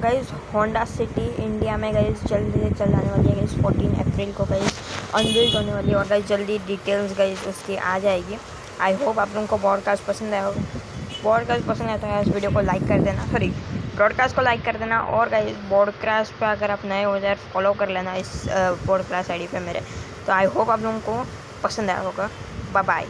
Guys Honda city India में गई जल्दी से चल आने वाली है गई फोर्टीन अप्रैल को गई अनवील्ड होने वाली है और गई जल्दी डिटेल्स गई उसकी आ जाएगी। आई होप आप लोगों को ब्रॉडकास्ट पसंद आया होगा। ब्रॉडकास्ट पसंद आया तो इस वीडियो को लाइक कर देना। सॉरी ब्रॉडकास्ट को लाइक कर देना और गाइज़ ब्रॉडकास्ट पे अगर आप नए हो तो जाए फॉलो कर लेना इस ब्रॉडकास्ट आई डी पे मेरे। तो आई होप आप लोगों को पसंद आया होगा। Bye bye